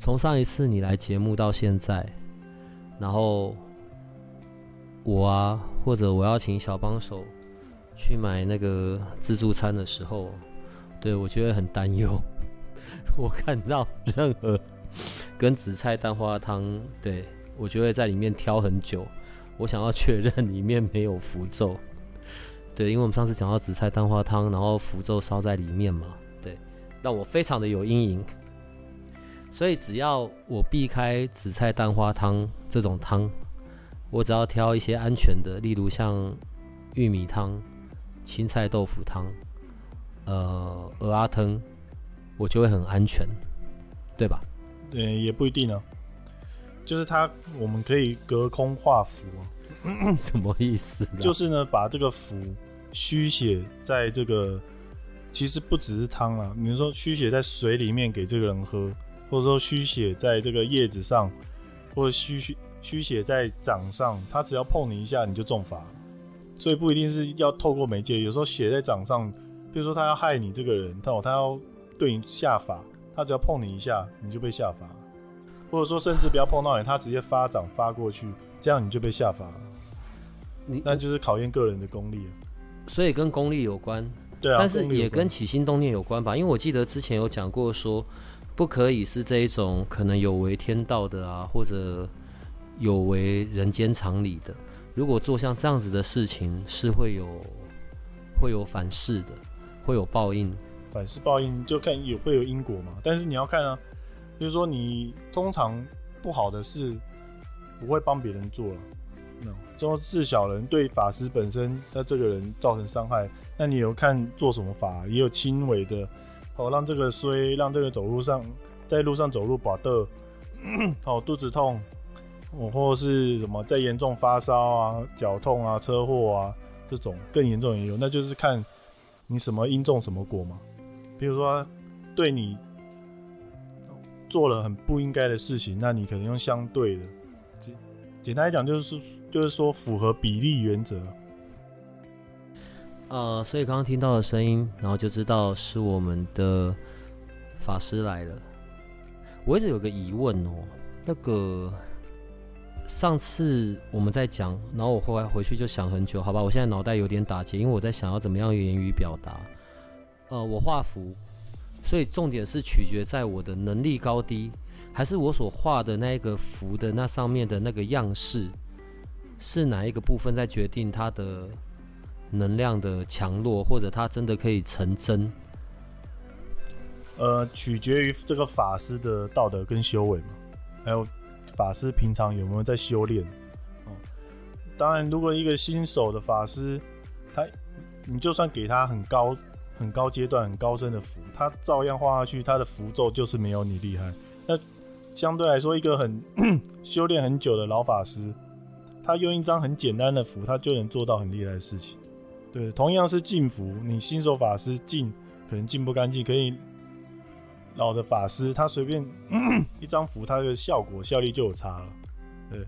从上一次你来节目到现在，然后我啊，或者我要请小帮手去买那个自助餐的时候，对，我就会很担忧。我看到任何跟紫菜蛋花汤，对，我就会在里面挑很久。我想要确认里面没有符咒，对，因为我们上次讲到紫菜蛋花汤，然后符咒烧在里面嘛，对，让我非常的有阴影。所以只要我避开紫菜蛋花汤这种汤，我只要挑一些安全的，例如像玉米汤、青菜豆腐汤、呃鹅鸭汤，我就会很安全，对吧？对，也不一定呢。就是它，我们可以隔空画符啊。什么意思？就是呢，把这个符虚写在这个，其实不只是汤啊，比如说虚写在水里面给这个人喝。或者说虚血在这个叶子上，或者虚血虚血在掌上，他只要碰你一下，你就中罚。所以不一定是要透过媒介，有时候血在掌上，比如说他要害你这个人，他他要对你下法，他只要碰你一下，你就被下罚。或者说甚至不要碰到你，他直接发掌发过去，这样你就被下罚。你那就是考验个人的功力了。所以跟功力有关，对啊，但是也跟起心动念有关吧？因为我记得之前有讲过说。不可以是这一种可能有违天道的啊，或者有违人间常理的。如果做像这样子的事情，是会有会有反噬的，会有报应。反噬报应就看有会有因果嘛。但是你要看啊，就是说你通常不好的事不会帮别人做了。那说治小人对法师本身，那这个人造成伤害，那你有看做什么法，也有轻微的。哦，让这个衰，让这个走路上，在路上走路把的，哦，肚子痛，哦，或是什么再严重发烧啊、脚痛啊、车祸啊这种更严重也有，那就是看你什么因种什么果嘛。比如说对你做了很不应该的事情，那你可能用相对的，简简单来讲就是就是说符合比例原则。呃，所以刚刚听到的声音，然后就知道是我们的法师来了。我一直有个疑问哦，那个上次我们在讲，然后我后来回去就想很久，好吧，我现在脑袋有点打结，因为我在想要怎么样言语表达。呃，我画符，所以重点是取决在我的能力高低，还是我所画的那个符的那上面的那个样式，是哪一个部分在决定它的？能量的强弱，或者它真的可以成真，呃，取决于这个法师的道德跟修为嘛，还有法师平常有没有在修炼。哦，当然，如果一个新手的法师，他你就算给他很高、很高阶段、很高深的符，他照样画下去，他的符咒就是没有你厉害。那相对来说，一个很 修炼很久的老法师，他用一张很简单的符，他就能做到很厉害的事情。对，同样是净符，你新手法师净可能净不干净，可以老的法师他随便 一张符，他的效果效力就有差了。对，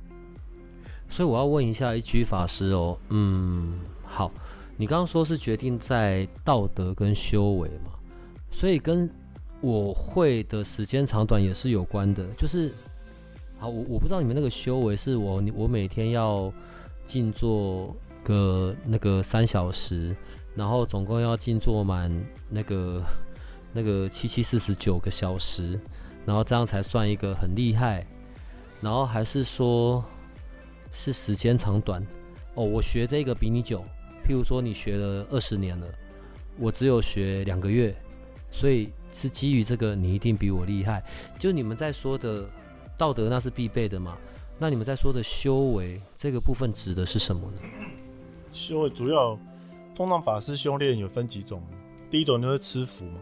所以我要问一下一居法师哦，嗯，好，你刚刚说是决定在道德跟修为嘛，所以跟我会的时间长短也是有关的，就是，好，我我不知道你们那个修为是我我每天要静坐。个那个三小时，然后总共要静坐满那个 那个七七四十九个小时，然后这样才算一个很厉害。然后还是说，是时间长短哦？我学这个比你久，譬如说你学了二十年了，我只有学两个月，所以是基于这个你一定比我厉害。就你们在说的道德，那是必备的嘛？那你们在说的修为这个部分指的是什么呢？修主要，通常法师修炼有分几种，第一种就是吃符嘛，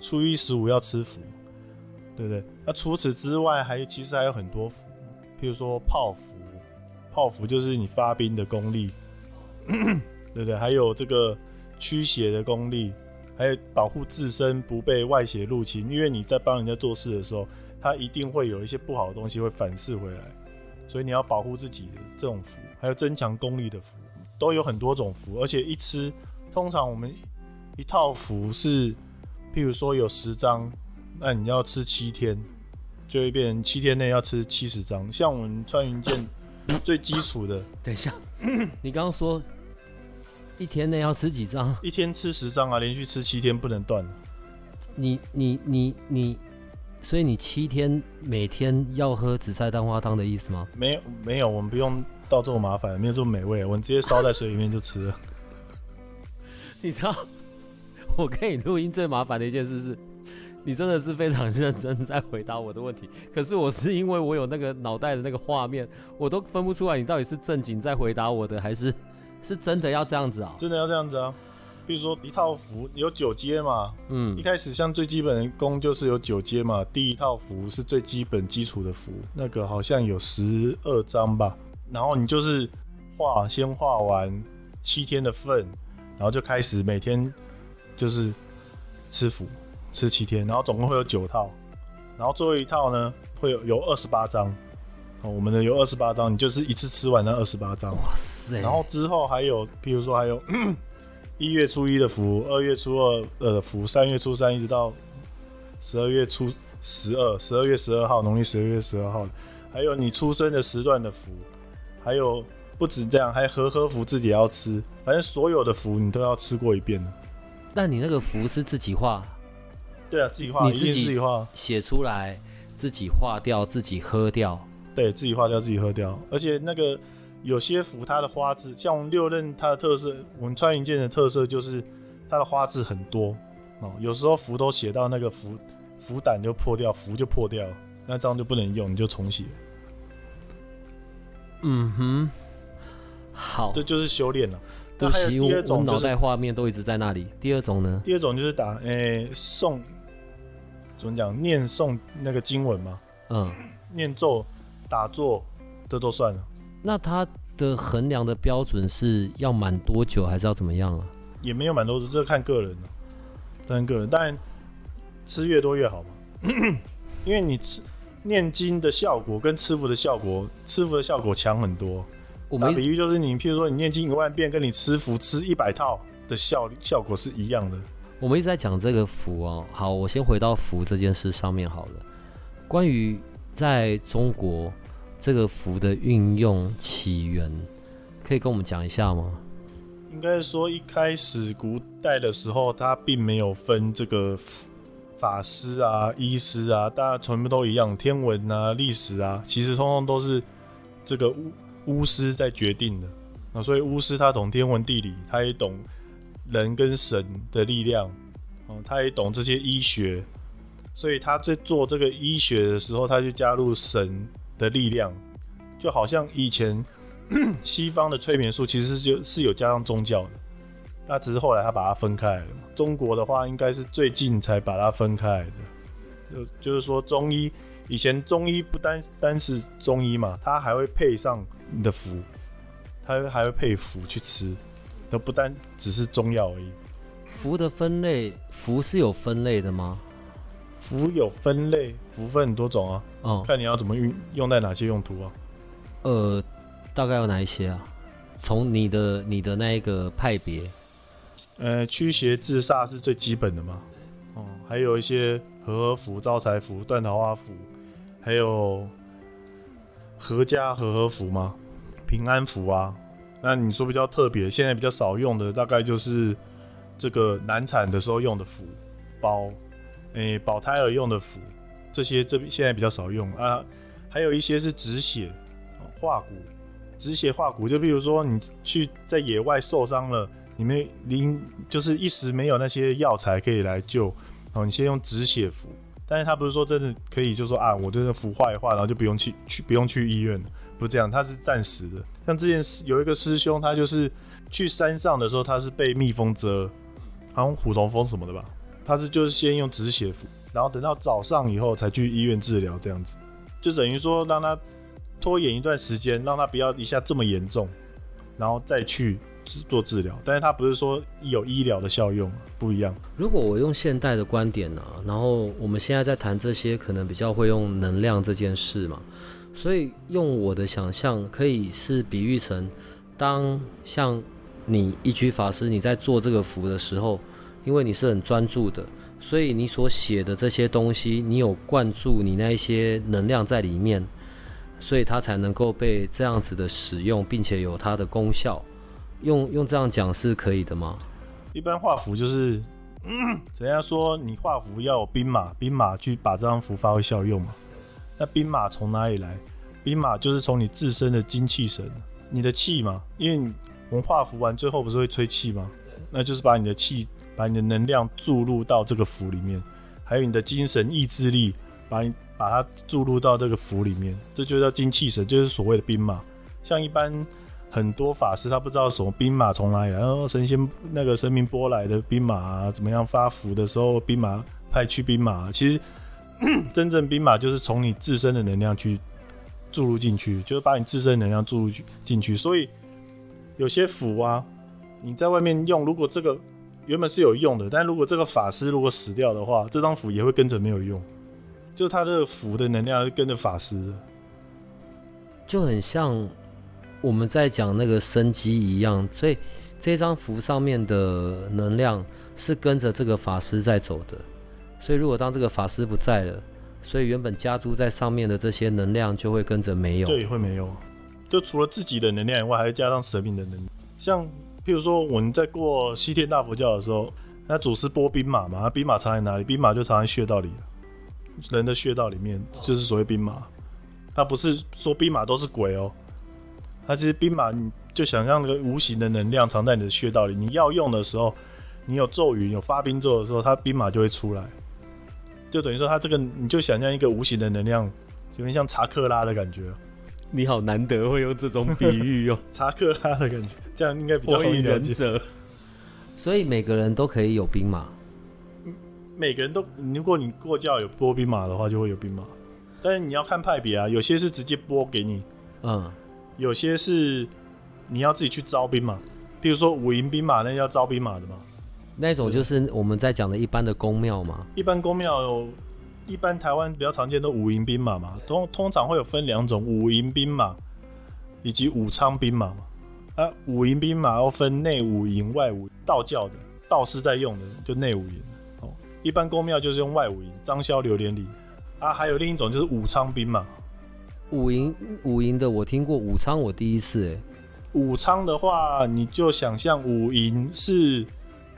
初一十五要吃符，对不对？那除此之外，还有其实还有很多符，譬如说泡符，泡符就是你发兵的功力，对不对？还有这个驱邪的功力，还有保护自身不被外邪入侵，因为你在帮人家做事的时候，他一定会有一些不好的东西会反噬回来，所以你要保护自己的这种符，还有增强功力的符，都有很多种服，而且一吃，通常我们一套服是，譬如说有十张。那你要吃七天，就会变成七天内要吃七十张。像我们穿云箭最基础的，等一下，你刚刚说一天内要吃几张？一天吃十张啊，连续吃七天不能断。你你你你，所以你七天每天要喝紫菜蛋花汤的意思吗？没有没有，我们不用到这么麻烦，没有这么美味，我们直接烧在水里面就吃了。你知道，我跟你录音最麻烦的一件事是。你真的是非常认真在回答我的问题，可是我是因为我有那个脑袋的那个画面，我都分不出来你到底是正经在回答我的，还是 是真的要这样子啊？真的要这样子啊？比如说一套符有九阶嘛，嗯，一开始像最基本的功就是有九阶嘛，第一套符是最基本基础的符，那个好像有十二张吧，然后你就是画，先画完七天的份，然后就开始每天就是吃符。吃七天，然后总共会有九套，然后最后一套呢会有有二十八张，哦，我们的有二十八张，你就是一次吃完那二十八张。哇塞！然后之后还有，譬如说还有 一月初一的符，二月初二的符，三月初三一直到十二月初十二，十二月十二号，农历十二月十二号，还有你出生的时段的符，还有不止这样，还和和合符自己也要吃，反正所有的符你都要吃过一遍。那你那个符是自己画？对啊，自己画，你自己自己画，写出来，自己画掉，自己喝掉。对，自己画掉，自己喝掉。而且那个有些符，它的花字，像我们六刃，它的特色，我们穿云箭的特色就是它的花字很多哦。有时候符都写到那个符符胆就破掉，符就破掉，那这样就不能用，你就重写。嗯哼，好，这就是修炼了。对不起，我脑袋画面都一直在那里。第二种呢？第二种就是打诶、欸、诵。怎么讲？念诵那个经文吗？嗯，念咒、打坐，这都算了。那它的衡量的标准是要满多久，还是要怎么样啊？也没有满多久，这看个人了，看个人。当然，吃越多越好嘛。因为你吃念经的效果跟吃符的效果，吃符的效果强很多。我们打比喻就是你，譬如说你念经一万遍，跟你吃符吃一百套的效效果是一样的。我们一直在讲这个符哦，好，我先回到符这件事上面好了。关于在中国这个符的运用起源，可以跟我们讲一下吗？应该说一开始古代的时候，它并没有分这个法师啊、医师啊，大家全部都一样，天文啊、历史啊，其实通通都是这个巫巫师在决定的啊。所以巫师他懂天文地理，他也懂。人跟神的力量，哦，他也懂这些医学，所以他在做这个医学的时候，他就加入神的力量，就好像以前 西方的催眠术其实就是有加上宗教的，那只是后来他把它分开来了。中国的话，应该是最近才把它分开来的，就就是说中医以前中医不单单是中医嘛，它还会配上你的符，它还会配符去吃。都不单只是中药而已。符的分类，符是有分类的吗？符有分类，符分很多种啊。哦，看你要怎么运用在哪些用途啊？呃，大概有哪一些啊？从你的你的那一个派别，呃，驱邪治煞是最基本的嘛。哦，还有一些和合符、招财符、断桃花符，还有合家和合符吗？平安符啊。那你说比较特别，现在比较少用的，大概就是这个难产的时候用的符，保，诶、保胎儿用的符，这些这现在比较少用啊。还有一些是止血、化骨、止血化骨，就比如说你去在野外受伤了，你没临就是一时没有那些药材可以来救，哦，你先用止血符。但是他不是说真的可以，就说啊，我这个符画一画，然后就不用去去不用去医院了。不是这样，他是暂时的。像之前有一个师兄，他就是去山上的时候，他是被蜜蜂蛰，好像虎头蜂什么的吧。他是就是先用止血符然后等到早上以后才去医院治疗，这样子就等于说让他拖延一段时间，让他不要一下这么严重，然后再去做治疗。但是他不是说有医疗的效用，不一样。如果我用现代的观点呢、啊，然后我们现在在谈这些，可能比较会用能量这件事嘛，所以用我的想象可以是比喻成，当像你一居法师你在做这个符的时候，因为你是很专注的。所以你所写的这些东西，你有灌注你那一些能量在里面，所以它才能够被这样子的使用，并且有它的功效。用用这样讲是可以的吗？一般画符就是，嗯，人家说你画符要有兵马，兵马去把这张符发挥效用嘛。那兵马从哪里来？兵马就是从你自身的精气神，你的气嘛。因为我们画符完最后不是会吹气吗？那就是把你的气。把你的能量注入到这个符里面，还有你的精神意志力，把你把它注入到这个符里面，这就叫精气神，就是所谓的兵马。像一般很多法师他不知道什么兵马从哪里，然后神仙那个神明拨来的兵马啊，怎么样发符的时候兵马派去兵马，其实 真正兵马就是从你自身的能量去注入进去，就是把你自身能量注入进去。所以有些符啊，你在外面用，如果这个。原本是有用的，但如果这个法师如果死掉的话，这张符也会跟着没有用，就他的符的能量跟着法师，就很像我们在讲那个生机一样，所以这张符上面的能量是跟着这个法师在走的，所以如果当这个法师不在了，所以原本加诸在上面的这些能量就会跟着没有，对，会没有，就除了自己的能量以外，还会加上神明的能量，像。譬如说，我们在过西天大佛教的时候，那祖师拨兵马嘛，那兵马藏在哪里？兵马就藏在穴道里，人的穴道里面就是所谓兵马。他不是说兵马都是鬼哦，他其实兵马，你就想象那个无形的能量藏在你的穴道里，你要用的时候，你有咒语、有发兵咒的时候，它兵马就会出来。就等于说，他这个你就想象一个无形的能量，有点像查克拉的感觉。你好难得会用这种比喻哦，查克拉的感觉。这样应该比较容易了解。所以每个人都可以有兵马。每个人都，如果你过教有拨兵马的话，就会有兵马。但是你要看派别啊，有些是直接拨给你，嗯，有些是你要自己去招兵马。比如说五营兵马，那要招兵马的嘛。那种就是我们在讲的一般的宫庙嘛。一般宫庙有，一般台湾比较常见的五营兵马嘛，通通常会有分两种：五营兵马以及武昌兵马嘛。啊，五营兵马要分内五营、外五营。道教的道士在用的就内五营哦。一般宫庙就是用外五营，张萧留连理。啊，还有另一种就是武昌兵马。五营五营的我听过，武昌我第一次哎。武昌的话，你就想象五营是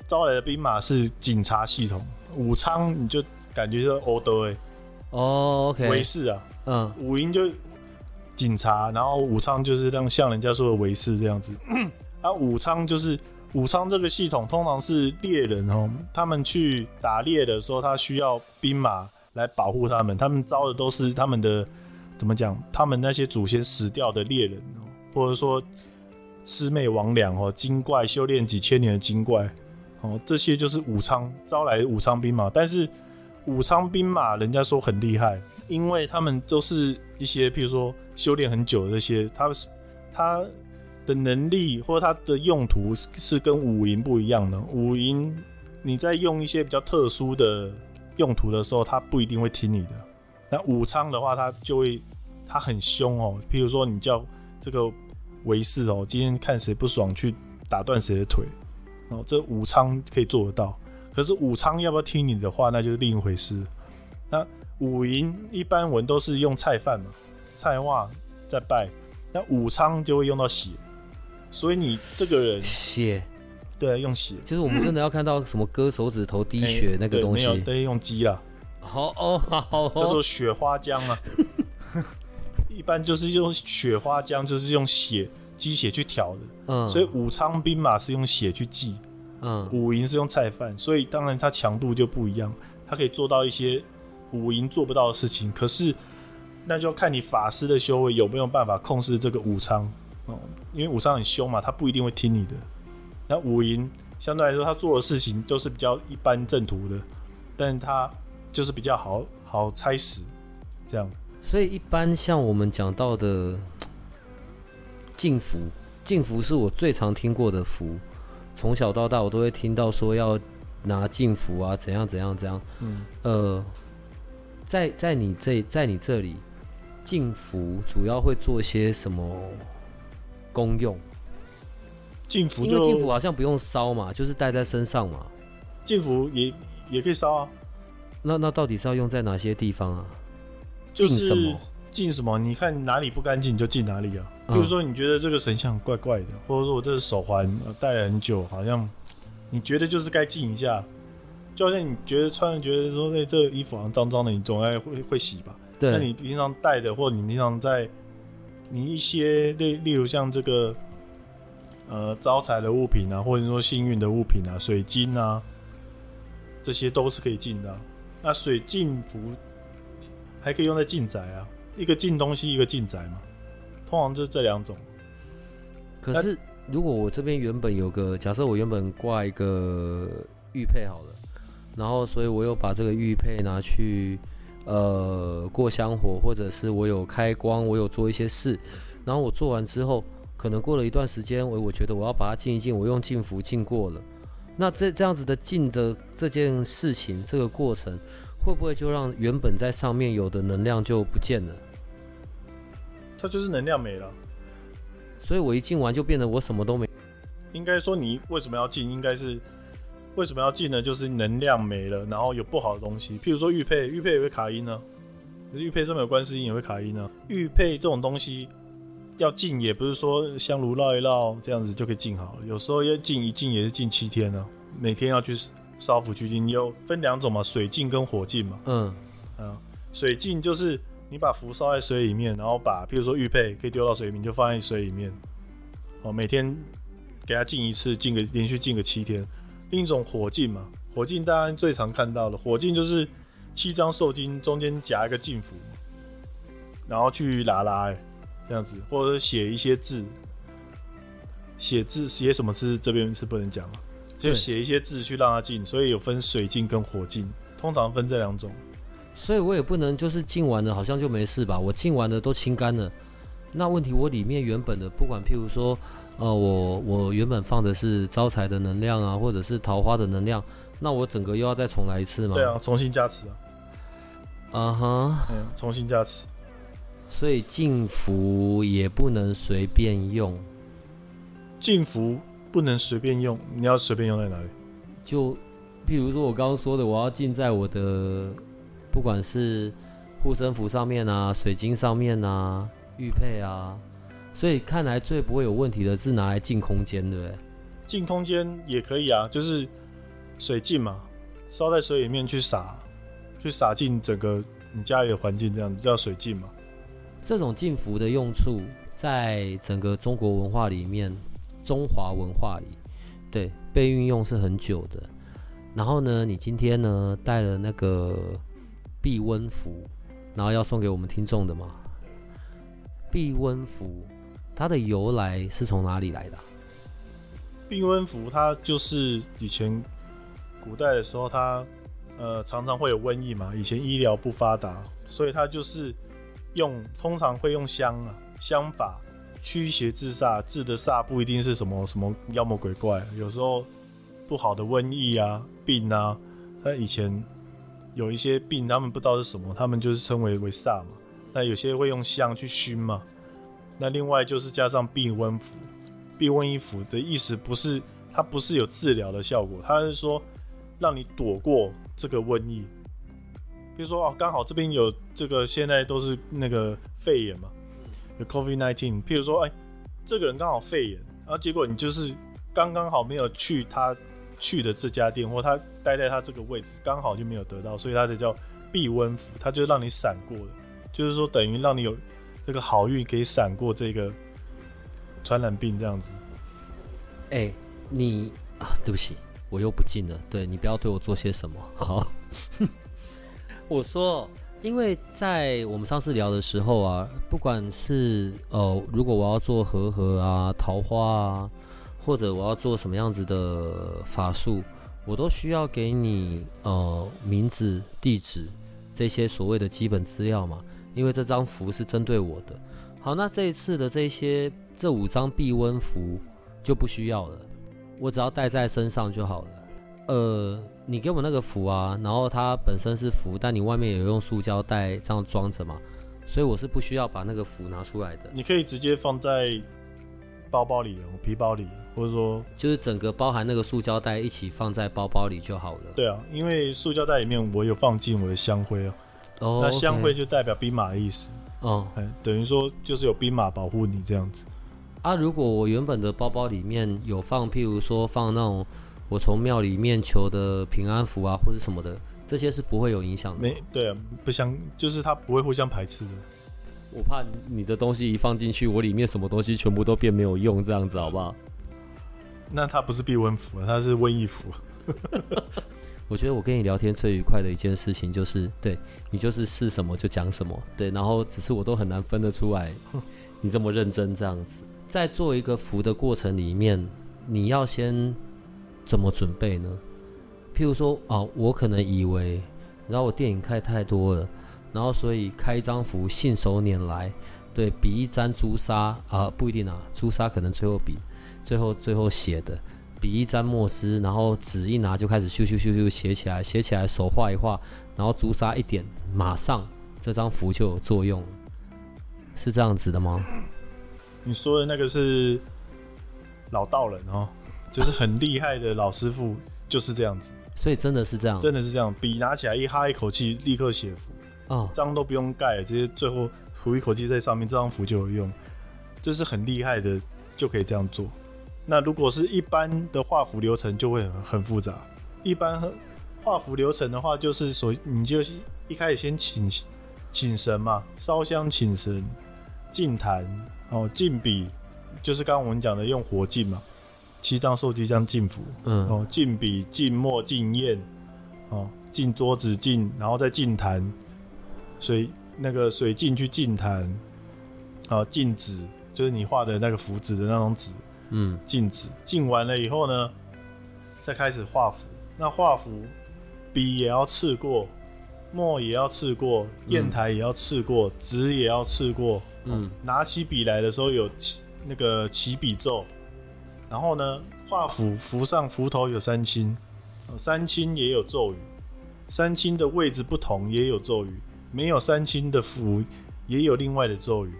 招来的兵马是警察系统，武昌你就感觉就是欧德哎。哦，OK。卫士啊，嗯，五营就。警察，然后武昌就是让像人家说的维士这样子，啊，武昌就是武昌这个系统通常是猎人哦，他们去打猎的时候，他需要兵马来保护他们，他们招的都是他们的怎么讲？他们那些祖先死掉的猎人哦，或者说魑魅魍魉哦，精怪修炼几千年的精怪哦，这些就是武昌招来武昌兵马，但是武昌兵马人家说很厉害，因为他们都是一些譬如说。修炼很久的这些，他他的能力或者他的用途是跟五营不一样的。五营你在用一些比较特殊的用途的时候，他不一定会听你的。那武昌的话，他就会他很凶哦。譬如说，你叫这个卫士哦，今天看谁不爽去打断谁的腿哦，这武昌可以做得到。可是武昌要不要听你的话，那就是另一回事。那武营一般文都是用菜饭嘛。菜话在拜，那武昌就会用到血，所以你这个人血，对，用血，就是我们真的要看到什么割手指头滴血那个东西，欸、没有，对，用鸡啦，好哦，好哦，叫做雪花浆啊，一般就是用雪花浆，就是用血鸡血去调的，嗯，所以武昌兵马是用血去祭，嗯，五营是用菜饭，所以当然它强度就不一样，它可以做到一些五营做不到的事情，可是。那就要看你法师的修为有没有办法控制这个武昌。哦，因为武昌很凶嘛，他不一定会听你的。那五营相对来说，他做的事情都是比较一般正途的，但是他就是比较好好差死，这样。所以一般像我们讲到的净符，净符是我最常听过的服，从小到大我都会听到说要拿净符啊，怎样怎样怎样。嗯，呃，在在你这在你这里，净符主要会做些什么功用？净符因为净符好像不用烧嘛，就是戴在身上嘛。净符也也可以烧啊。那那到底是要用在哪些地方啊？净什么？进什么？你看哪里不干净，你就进哪里啊。比如说，你觉得这个神像怪怪的，或者说我这个手环戴了很久，好像你觉得就是该进一下。就好像你觉得穿，觉得说，哎，这个衣服好像脏脏的，你总爱会会洗吧？对。那你平常戴的，或者你平常在你一些例例如像这个呃招财的物品啊，或者说幸运的物品啊，水晶啊，这些都是可以进的啊。那水净符还可以用在净宅啊，一个净东西，一个净宅嘛。通常就这两种。可是如果我这边原本有个，假设我原本挂一个玉佩好了，然后所以我又把这个玉佩拿去呃过香火，或者是我有开光，我有做一些事，然后我做完之后，可能过了一段时间，我我觉得我要把它静一静，我用净符净过了。那这这样子的进的这件事情，这个过程会不会就让原本在上面有的能量就不见了？它就是能量没了，所以我一进完就变得我什么都没。应该说你为什么要进？应该是为什么要进呢？就是能量没了，然后有不好的东西，譬如说玉佩，玉佩也会卡音呢、啊。玉佩上面有观世音也会卡音呢、啊。玉佩这种东西要净，也不是说香炉绕一绕这样子就可以净好了，有时候要净一净也是净七天呢、啊。每天要去烧符去净，有分两种嘛，水净跟火净嘛。嗯，嗯，水净就是你把符烧在水里面，然后把，譬如说玉佩可以丢到水里面，就放在水里面。哦，每天给它浸一次，浸个连续浸个七天。另一种火净嘛，火净大家最常看到的，火净就是七张寿金中间夹一个净符，然后去拉拉这样子，或者写一些字，写字写什么字这边是不能讲了。就写一些字去让它进，所以有分水进跟火进，通常分这两种。所以我也不能就是进完了好像就没事吧？我进完了都清干了，那问题我里面原本的不管譬如说，呃，我我原本放的是招财的能量啊，或者是桃花的能量，那我整个又要再重来一次吗？对啊，重新加持啊。啊哈，嗯，重新加持。所以净服也不能随便用。净符。不能随便用，你要随便用在哪里？就，譬如说我刚刚说的，我要净在我的，不管是护身符上面啊、水晶上面啊、玉佩啊，所以看来最不会有问题的是拿来净空间，对不对？净空间也可以啊，就是水浸嘛，烧在水里面去洒，去洒进整个你家里的环境，这样子叫水浸嘛。这种禁服的用处，在整个中国文化里面。中华文化里，对，被运用是很久的。然后呢，你今天呢带了那个避温服，然后要送给我们听众的嘛？避温服它的由来是从哪里来的？避温服它就是以前古代的时候它，它呃常常会有瘟疫嘛，以前医疗不发达，所以它就是用通常会用香啊香法。驱邪治煞，治的煞不一定是什么什么妖魔鬼怪，有时候不好的瘟疫啊、病啊，他以前有一些病，他们不知道是什么，他们就是称为为煞嘛。那有些会用香去熏嘛。那另外就是加上避瘟符，避瘟疫符的意思不是它不是有治疗的效果，它是说让你躲过这个瘟疫。比如说哦，刚好这边有这个，现在都是那个肺炎嘛。有 COVID-19，譬如说，哎、欸，这个人刚好肺炎，然后结果你就是刚刚好没有去他去的这家店，或他待在他这个位置，刚好就没有得到，所以他就叫避瘟符，他就让你闪过的，就是说等于让你有这个好运可以闪过这个传染病这样子。哎、你啊，对不起，我又不进了，对，你不要对我做些什么，好，我说。因为在我们上次聊的时候啊，不管是呃，如果我要做和合啊、桃花啊，或者我要做什么样子的法术，我都需要给你呃名字、地址这些所谓的基本资料嘛，因为这张符是针对我的。好，那这一次的这些这五张避瘟符就不需要了，我只要带在身上就好了。呃，你给我那个符啊，然后它本身是符，但你外面有用塑胶袋这样装着嘛，所以我是不需要把那个符拿出来的。你可以直接放在包包里，皮包里，或者说就是整个包含那个塑胶袋一起放在包包里就好了。对啊，因为塑胶袋里面我有放进我的香灰哦，哦，那香灰就代表兵马的意思哦，等于说就是有兵马保护你这样子。啊，如果我原本的包包里面有放，譬如说放那种。我从庙里面求的平安符啊，或者什么的，这些是不会有影响的。没，对啊，不相，就是它不会互相排斥的。我怕你的东西一放进去，我里面什么东西全部都变没有用，这样子好不好？那它不是避瘟符，它是瘟疫符。我觉得我跟你聊天最愉快的一件事情就是，对你就是是什么就讲什么，对，然后只是我都很难分得出来，你这么认真这样子，在做一个符的过程里面，你要先。怎么准备呢？譬如说，哦，我可能以为，然后我电影看太多了，然后所以开一张符，信手拈来，对，比一沾朱砂啊，不一定啊，朱砂可能最后比，最后最后写的，比一沾墨汁，然后纸一拿就开始咻咻咻咻写起来，写起来手画一画，然后朱砂一点，马上这张符就有作用，是这样子的吗？你说的那个是老道人哦。就是很厉害的老师傅就是这样子，所以真的是这样，真的是这样。笔拿起来一哈一口气，立刻写符啊，章都不用盖，直接最后吐一口气在上面，这张符就有用。这是很厉害的，就可以这样做。那如果是一般的画符流程，就会很很复杂。一般画符流程的话，就是说你就一开始先请请神嘛，烧香请神，净坛哦，净笔，就是刚刚我们讲的用火净嘛。七张受具这样净符，嗯，哦，进笔、进墨、进砚，哦，进桌子、进，然后再进坛，水那个水进去进坛，啊，进纸就是你画的那个符纸的那种纸，嗯，进纸。进完了以后呢，再开始画符。那画符笔也要刺过，墨也要刺过，砚台也要刺过，纸、嗯、也要刺过，嗯，拿起笔来的时候有起那个起笔咒。然后呢，画符符上符头有三清，三清也有咒语，三清的位置不同也有咒语，没有三清的符也有另外的咒语。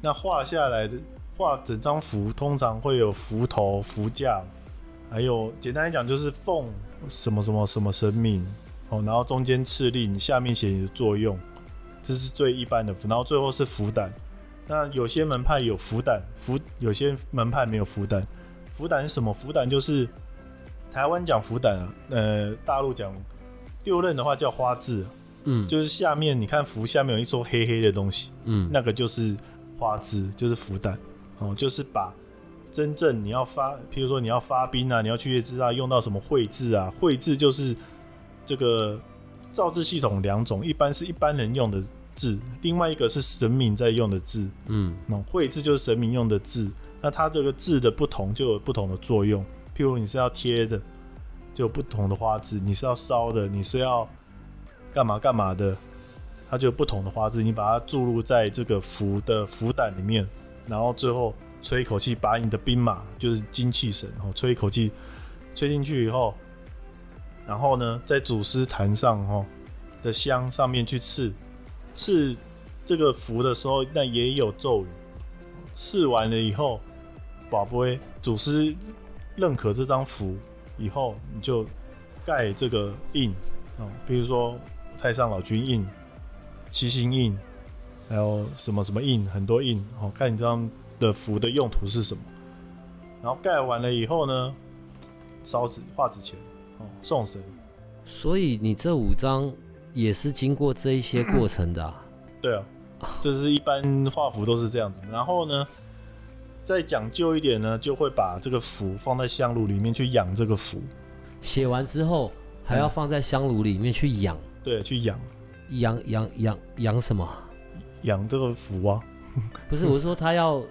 那画下来的画整张符通常会有符头、符架，还有简单来讲就是奉什么什么什么神明哦，然后中间敕令，下面写你的作用，这是最一般的符。然后最后是符胆，那有些门派有符胆，符有些门派没有符胆。符胆是什么？福胆就是台湾讲福胆啊，呃，大陆讲六壬的话叫花字，嗯，就是下面你看符下面有一撮黑黑的东西，嗯，那个就是花字，就是福胆哦，就是把真正你要发，譬如说你要发兵啊，你要去月支啊，用到什么会字啊？会字就是这个造字系统两种，一般是一般人用的字，另外一个是神明在用的字，嗯，那会字就是神明用的字。那它这个字的不同就有不同的作用，譬如你是要贴的，就有不同的花字；你是要烧的，你是要干嘛干嘛的，它就有不同的花字。你把它注入在这个符的符胆里面，然后最后吹一口气，把你的兵马就是精气神，然后吹一口气吹进去以后，然后呢，在祖师坛上哦的香上面去刺刺这个符的时候，那也有咒语，刺完了以后。宝贝，祖师认可这张符以后，你就盖这个印哦，比如说太上老君印、七星印，还有什么什么印，很多印哦，看你这张的符的用途是什么。然后盖完了以后呢，烧纸画纸钱哦，送神。所以你这五张也是经过这一些过程的？对啊，就是一般画符都是这样子。然后呢？再讲究一点呢，就会把这个符放在香炉里面去养这个符。写完之后还要放在香炉里面去养。对，去养，养养养养什么？养这个符啊？不是，我是说他要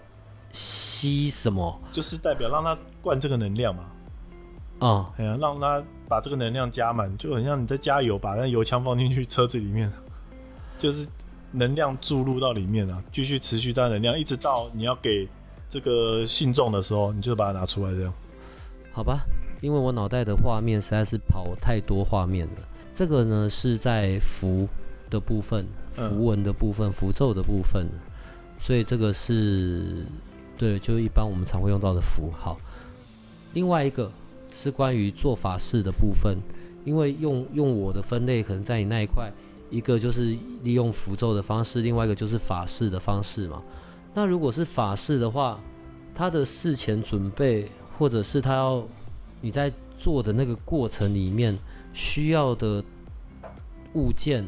吸什么？就是代表让他灌这个能量嘛。啊，哎呀，让他把这个能量加满，就很像你在加油，把那油枪放进去车子里面，就是能量注入到里面啊，继续持续带能量，一直到你要给这个信众的时候，你就把它拿出来这样。好吧，因为我脑袋的画面实在是跑太多画面了。这个呢是在符的部分，符文的部分，符咒的部分，所以这个是对，就一般我们常会用到的符号。另外一个是关于做法事的部分，因为用用我的分类可能在你那一块，一个就是利用符咒的方式，另外一个就是法事的方式嘛。那如果是法事的话，他的事前准备。或者是他要你在做的那个过程里面需要的物件，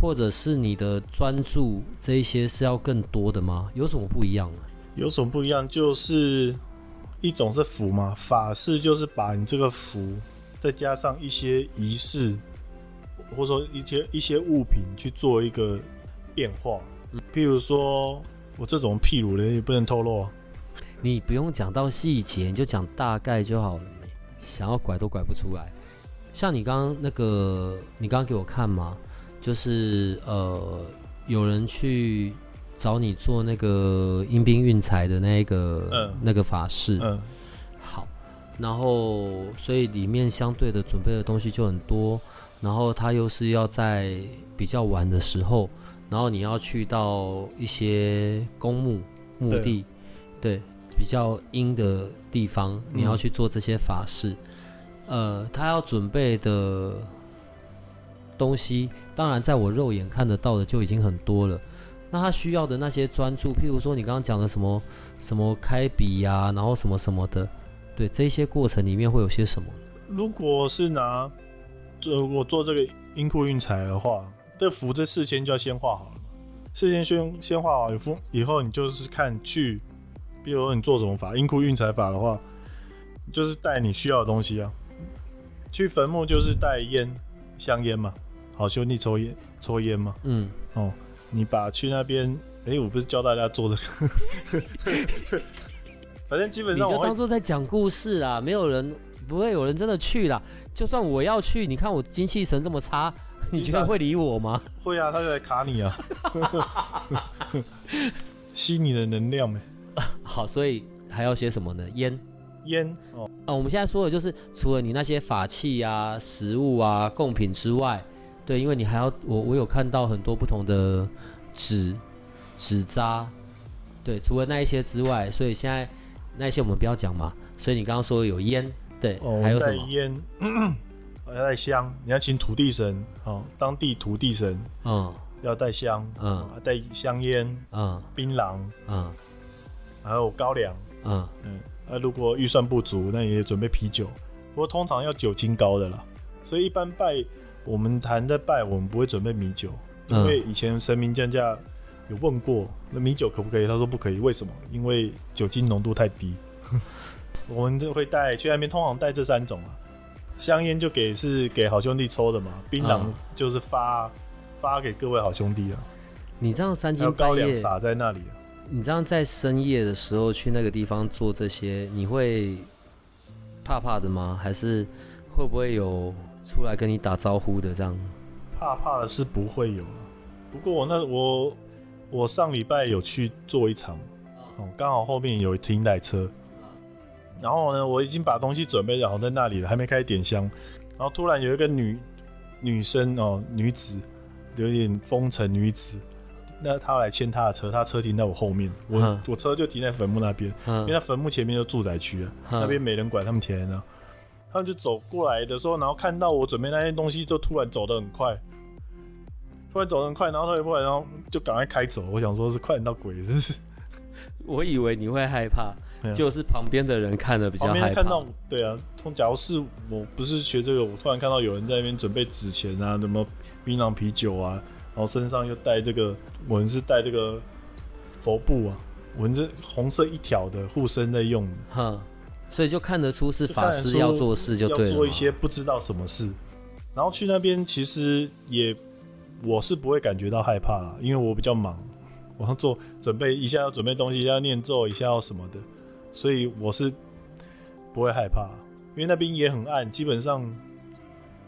或者是你的专注，这一些是要更多的吗？有什么不一样呢？有什么不一样？就是一种是符嘛，法事就是把你这个符再加上一些仪式，或者说一些一些物品去做一个变化。嗯，譬如说我这种譬如的也不能透露啊。你不用讲到细节，你就讲大概就好了。想要拐都拐不出来。像你刚刚那个，你刚刚给我看嘛，就是呃，有人去找你做那个阴兵运财的那个、嗯、那个法事。嗯。好，然后所以里面相对的准备的东西就很多，然后他又是要在比较晚的时候，然后你要去到一些公墓墓地，对。对比较阴的地方，你要去做这些法事，嗯、呃，他要准备的东西，当然在我肉眼看得到的就已经很多了。那他需要的那些专注，譬如说你刚刚讲的什么什么开笔呀、啊，然后什么什么的，对，这些过程里面会有些什么？如果是拿，如果做这个阴库运财的话，这符这事先就要先画好了，事先先先画好以后，以后你就是看去。比如说你做什么法，阴库运财法的话，就是带你需要的东西啊。去坟墓就是带烟、香烟嘛，好兄弟抽烟抽烟嘛。嗯，哦，你把去那边，哎、欸，我不是教大家做这个，反正基本上我你就当做在讲故事啊，没有人不会有人真的去啦。就算我要去，你看我精气神这么差，你觉得会理我吗？会啊，他就来卡你啊，吸你的能量呗。好，所以还要些什么呢？烟，烟哦，啊，我们现在说的就是除了你那些法器啊、食物啊、贡品之外，对，因为你还要我我有看到很多不同的纸纸扎，对，除了那一些之外，所以现在那一些我们不要讲嘛。所以你刚刚说有烟，对，哦、还有什么？烟，还要带香，你要请土地神哦，当地土地神，嗯，要带香，嗯，带香烟，嗯，槟榔，嗯。还有高粱，嗯嗯，那、啊、如果预算不足，那也准备啤酒。不过通常要酒精高的啦，所以一般拜我们谈的拜，我们不会准备米酒，因为以前神明降价有问过，那米酒可不可以？他说不可以，为什么？因为酒精浓度太低。我们就会带去那边，通常带这三种啊，香烟就给是给好兄弟抽的嘛，槟榔就是发、嗯、发给各位好兄弟啊。你这样三更半夜高粱撒在那里、啊。你这样在深夜的时候去那个地方做这些，你会怕怕的吗？还是会不会有出来跟你打招呼的这样？怕怕的是不会有，不过我那我我上礼拜有去做一场，哦，刚好后面有停台车，然后呢，我已经把东西准备好在那里了，还没开始点香，然后突然有一个女女生哦，女子，有点风尘女子。那他要来牵她的车，她车停在我后面，我、嗯、我车就停在坟墓那边，嗯、因为那坟墓前面就住宅区啊，嗯、那边没人管他们田呢。他们就走过来的时候，然后看到我准备那些东西，就突然走得很快，突然走得很快，然后他过来，然后就赶快开走。我想说是快点到鬼，是不是。我以为你会害怕，啊、就是旁边的人看的比较害怕。旁边看到，对啊，假如是我不是学这个，我突然看到有人在那边准备纸钱啊，什么槟榔啤酒啊。然后身上又带这个，我们是带这个佛布啊，纹着红色一条的护身在用的，哈，所以就看得出是法师要做事就对了，要做一些不知道什么事，然后去那边其实也我是不会感觉到害怕啦，因为我比较忙，我要做准备一下要准备东西，要念咒一下要什么的，所以我是不会害怕。因为那边也很暗，基本上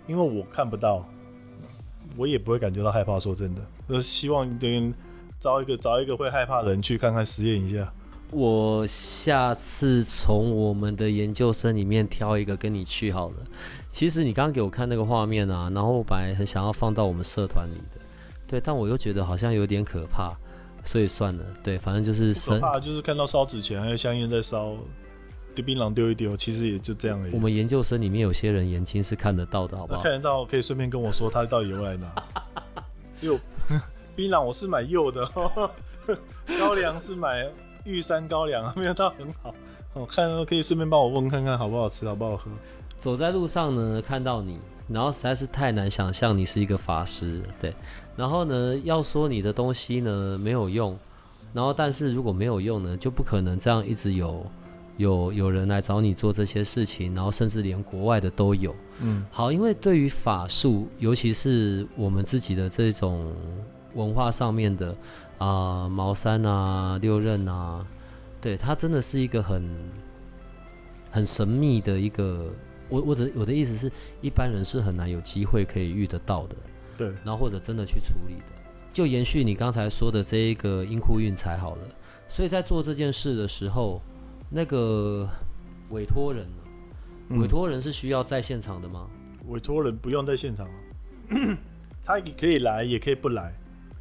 因为我看不到，我也不会感觉到害怕。说真的，就是希望等招一个找一个会害怕的人去看看实验一下。我下次从我们的研究生里面挑一个跟你去好了。其实你刚刚给我看那个画面啊，然后我本来很想要放到我们社团里的，对，但我又觉得好像有点可怕，所以算了。对，反正就是生怕，就是看到烧纸钱还有香烟在烧。丢槟榔丢一丢，其实也就这样而已。我们研究生里面有些人眼睛是看得到的，好不好？看得到，可以顺便跟我说他到底由来拿。又槟榔我是买柚的，高粱是买玉山高粱，没有到很好。我看可以顺便帮我问看看好不好吃，好不好喝。走在路上呢，看到你，然后实在是太难想象你是一个法师，对。然后呢，要说你的东西呢没有用，然后但是如果没有用呢，就不可能这样一直有。有有人来找你做这些事情，然后甚至连国外的都有。嗯，好，因为对于法术，尤其是我们自己的这种文化上面的啊、呃，茅山啊、六壬啊，对，它真的是一个很很神秘的一个。我我只我的意思是，一般人是很难有机会可以遇得到的。对，然后或者真的去处理的。就延续你刚才说的这一个阴库运财好了。所以在做这件事的时候。那个委托人，委托人是需要在现场的吗？嗯、委托人不用在现场，他也可以来，也可以不来。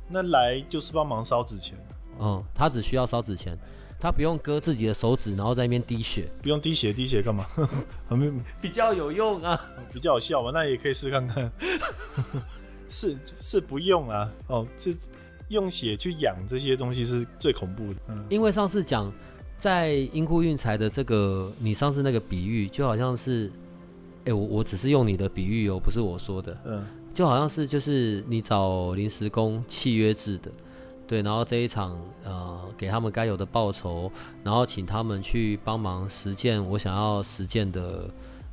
那来就是帮忙烧纸钱。嗯，他只需要烧纸钱，他不用割自己的手指，然后在那边滴血。不用滴血，滴血干嘛？比较有用啊，比较有效嘛。那也可以试看看。是是不用啊。哦，是用血去养这些东西是最恐怖的。嗯，因为上次讲。在因库运财的这个，你上次那个比喻就好像是，哎、欸，我我只是用你的比喻哦，不是我说的，嗯，就好像是就是你找临时工契约制的，对，然后这一场呃给他们该有的报酬，然后请他们去帮忙实践我想要实践的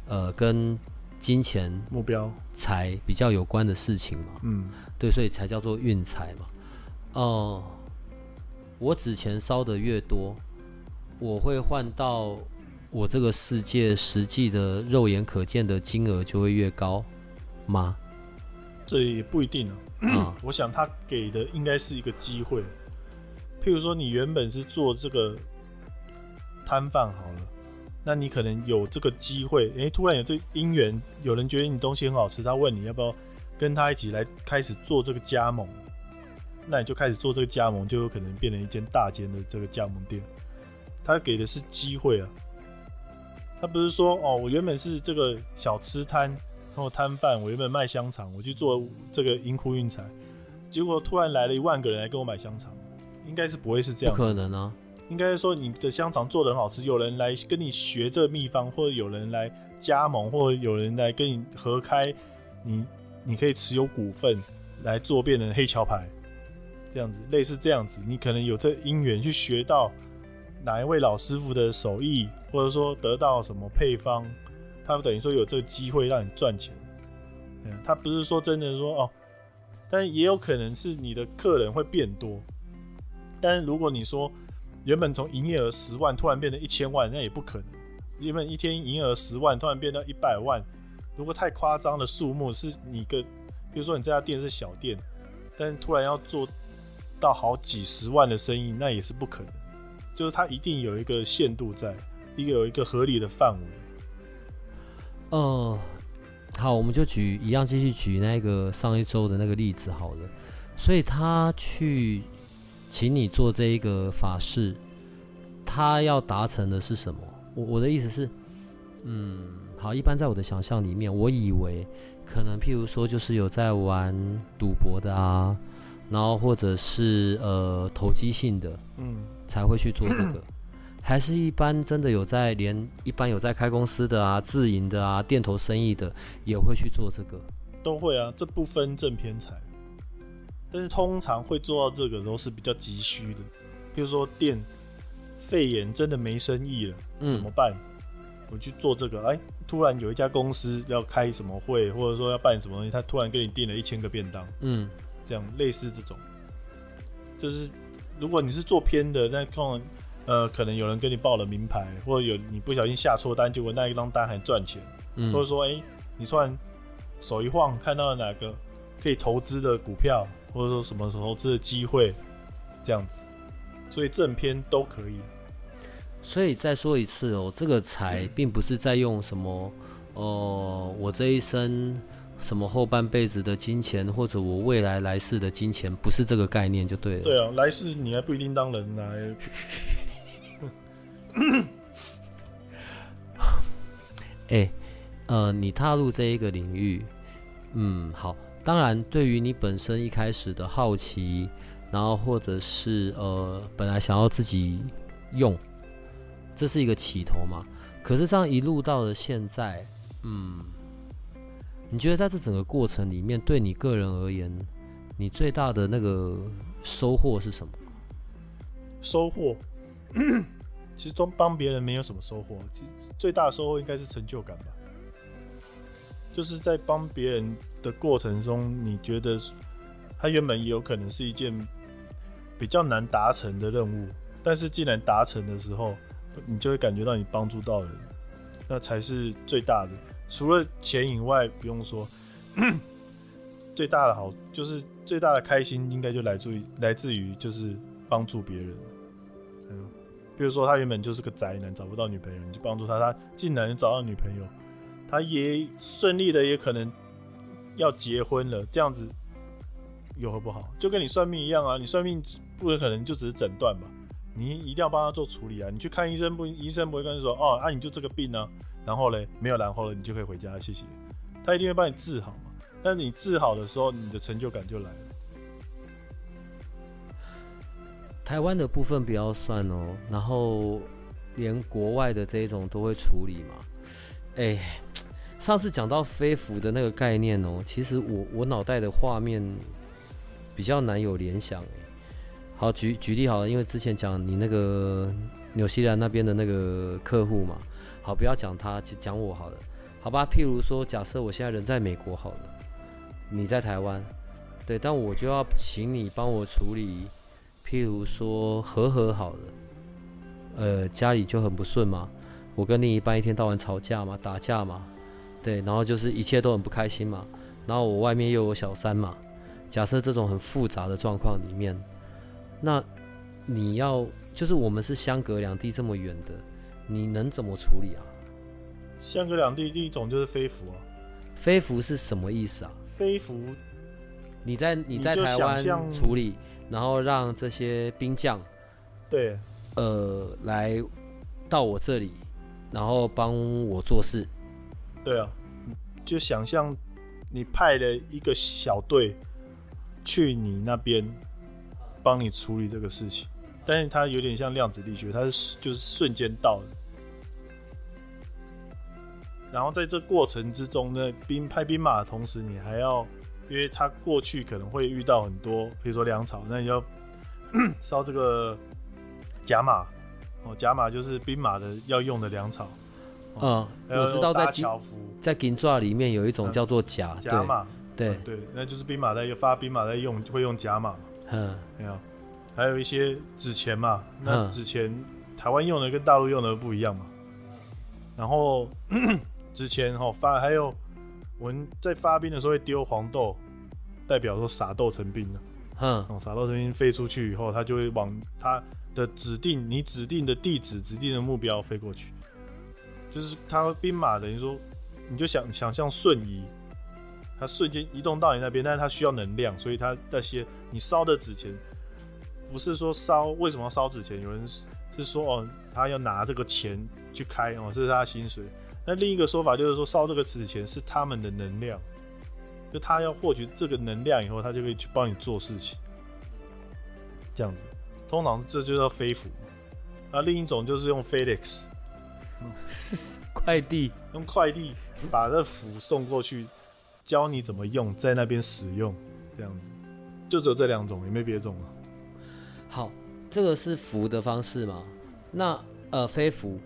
呃跟金钱目标财比较有关的事情嘛，嗯，对，所以才叫做运财嘛，哦、呃，我纸钱烧的越多。我会换到我这个世界实际的肉眼可见的金额就会越高吗？这也不一定啊。嗯，我想他给的应该是一个机会。譬如说，你原本是做这个摊贩好了，那你可能有这个机会，诶，突然有这个因缘，有人觉得你东西很好吃，他问你要不要跟他一起来开始做这个加盟，那你就开始做这个加盟，就有可能变成一间大间的这个加盟店。他给的是机会啊，他不是说哦，我原本是这个小吃摊或摊贩，我原本卖香肠，我去做这个银库运财，结果突然来了一万个人来跟我买香肠，应该是不会是这样，不可能啊，应该是说你的香肠做的很好吃，有人来跟你学这秘方，或者有人来加盟，或者有人来跟你合开，你你可以持有股份来做变成黑桥牌，这样子类似这样子，你可能有这因缘去学到。哪一位老师傅的手艺，或者说得到什么配方，他等于说有这个机会让你赚钱。嗯，他不是说真的说哦，但也有可能是你的客人会变多。但是如果你说原本从营业额十万突然变成一千万，那也不可能。原本一天营业额十万突然变到一百万，如果太夸张的数目是你个，比如说你这家店是小店，但是突然要做到好几十万的生意，那也是不可能。就是它一定有一个限度在，一个有一个合理的范围。呃，好，我们就举一样，继续举那个上一周的那个例子好了。所以他去请你做这一个法事，他要达成的是什么？我我的意思是，嗯，好，一般在我的想象里面，我以为可能譬如说就是有在玩赌博的啊，然后或者是呃投机性的，嗯。才会去做这个，还是一般真的有在连一般有在开公司的啊、自营的啊、店头生意的也会去做这个，都会啊，这不分正偏财，但是通常会做到这个都是比较急需的，比如说店肺炎真的没生意了，怎么办？嗯、我去做这个，哎，突然有一家公司要开什么会，或者说要办什么东西，他突然给你订了一千个便当，嗯，这样类似这种，就是。如果你是做偏的，那可能呃，可能有人跟你报了名牌，或者有你不小心下错单，结果那一张单还赚钱，嗯，或者说，哎、欸，你突然手一晃看到了哪个可以投资的股票，或者说什么投资的机会，这样子，所以正片都可以。所以再说一次哦，这个财并不是在用什么，哦、呃，我这一生什么后半辈子的金钱，或者我未来来世的金钱，不是这个概念就对了。对啊，来世你还不一定当人来。哎、呃，你踏入这一个领域，嗯，好。当然，对于你本身一开始的好奇，然后或者是呃，本来想要自己用，这是一个起头嘛。可是这样一路到了现在，嗯，你觉得在这整个过程里面，对你个人而言，你最大的那个收获是什么？收获。其实都帮别人没有什么收获，其实最大的收获应该是成就感吧。就是在帮别人的过程中，你觉得他原本也有可能是一件比较难达成的任务，但是既然达成的时候，你就会感觉到你帮助到人，那才是最大的。除了钱以外，不用说，最大的好就是最大的开心，应该就来自于来自于就是帮助别人。比如说，他原本就是个宅男，找不到女朋友，你就帮助他，他竟然找到女朋友，他也顺利的，也可能要结婚了。这样子有何不好？就跟你算命一样啊，你算命不可能就只是诊断吧？你一定要帮他做处理啊。你去看医生不？医生不会跟你说哦，啊，你就这个病呢，啊，然后嘞，没有然后了，你就可以回家，谢谢。他一定会帮你治好嘛。但你治好的时候，你的成就感就来了。台湾的部分不要算哦，然后连国外的这一种都会处理嘛。哎，上次讲到飞符的那个概念哦，其实我我脑袋的画面比较难有联想。好，举举例好了，因为之前讲你那个纽西兰那边的那个客户嘛，好，不要讲他，就讲我好了，好吧？譬如说，假设我现在人在美国好了，你在台湾，对，但我就要请你帮我处理。譬如说和和好了，呃，家里就很不顺嘛，我跟另一半一天到晚吵架嘛，打架嘛，对，然后就是一切都很不开心嘛，然后我外面又有小三嘛，假设这种很复杂的状况里面，那你要就是我们是相隔两地这么远的，你能怎么处理啊？相隔两地，第一种就是飞符啊。飞符是什么意思啊？飞符，你在你在台湾处理。然后让这些兵将，对，呃，来到我这里，然后帮我做事。对啊，就想象你派了一个小队去你那边帮你处理这个事情，但是它有点像量子力学，它是就是瞬间到的。然后在这过程之中呢，兵派兵马的同时，你还要。因为他过去可能会遇到很多，比如说粮草，那你要 烧这个甲马哦，甲马就是兵马的要用的粮草。嗯，我知道在金在金爪里面有一种叫做甲甲马，对对，对，那就是兵马在发兵马在用会用甲马。嗯，没有，还有一些纸钱嘛，那纸钱台湾用的跟大陆用的不一样嘛。然后 纸钱哈发还有。我们在发兵的时候会丢黄豆，代表说撒豆成兵了。嗯，撒豆成兵飞出去以后，它就会往它的指定、你指定的地址、指定的目标飞过去。就是它兵马等于说，你就想想象瞬移，它瞬间移动到你那边，但是它需要能量，所以它那些你烧的纸钱，不是说烧为什么要烧纸钱？有人是说哦，他要拿这个钱去开哦，这是他的薪水。那另一个说法就是说，烧这个纸钱是他们的能量，就他要获取这个能量以后，他就可以去帮你做事情，这样子。通常这就叫飞符。那另一种就是用 FedEx，快递，用快递把这符送过去，教你怎么用，在那边使用，这样子。就只有这两种，也没别种了。好，这个是符的方式吗？那呃，飞符，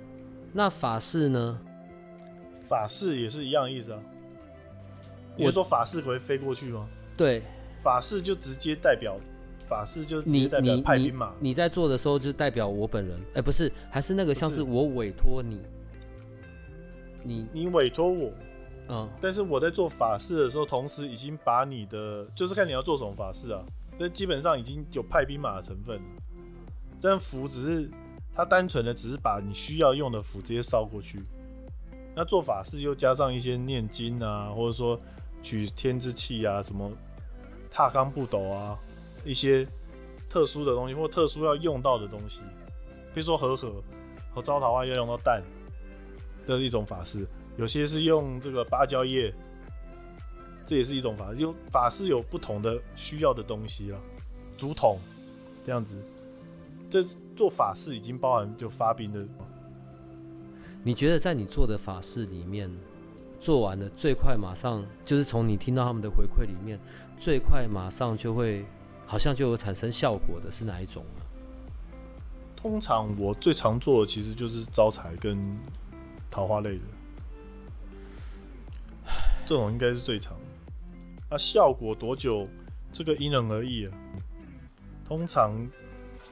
那法式呢？法式也是一样的意思啊。你是说法式可以飞过去吗？对，法式就直接代表法式就直接代表派兵马你。你在做的时候就代表我本人，哎、欸，不是，还是那个像是我委托你，你。你委托我，嗯，但是我在做法事的时候，同时已经把你的，就是看你要做什么法事啊，那基本上已经有派兵马的成分了。这样符只是它单纯的只是把你需要用的符直接烧过去，那做法事又加上一些念经啊，或者说取天之气啊，什么踏罡不斗啊。一些特殊的东西，或特殊要用到的东西，比如说和合和招桃花要用到蛋的一种法事，有些是用这个芭蕉叶，这也是一种法事。用法事有不同的需要的东西啊，竹筒这样子，这做法事已经包含就发兵的。你觉得在你做的法事里面，做完了最快马上就是从你听到他们的回馈里面，最快马上就会。好像就有产生效果的是哪一种啊？通常我最常做的其实就是招财跟桃花类的，这种应该是最常。那效果多久？这个因人而异啊。通常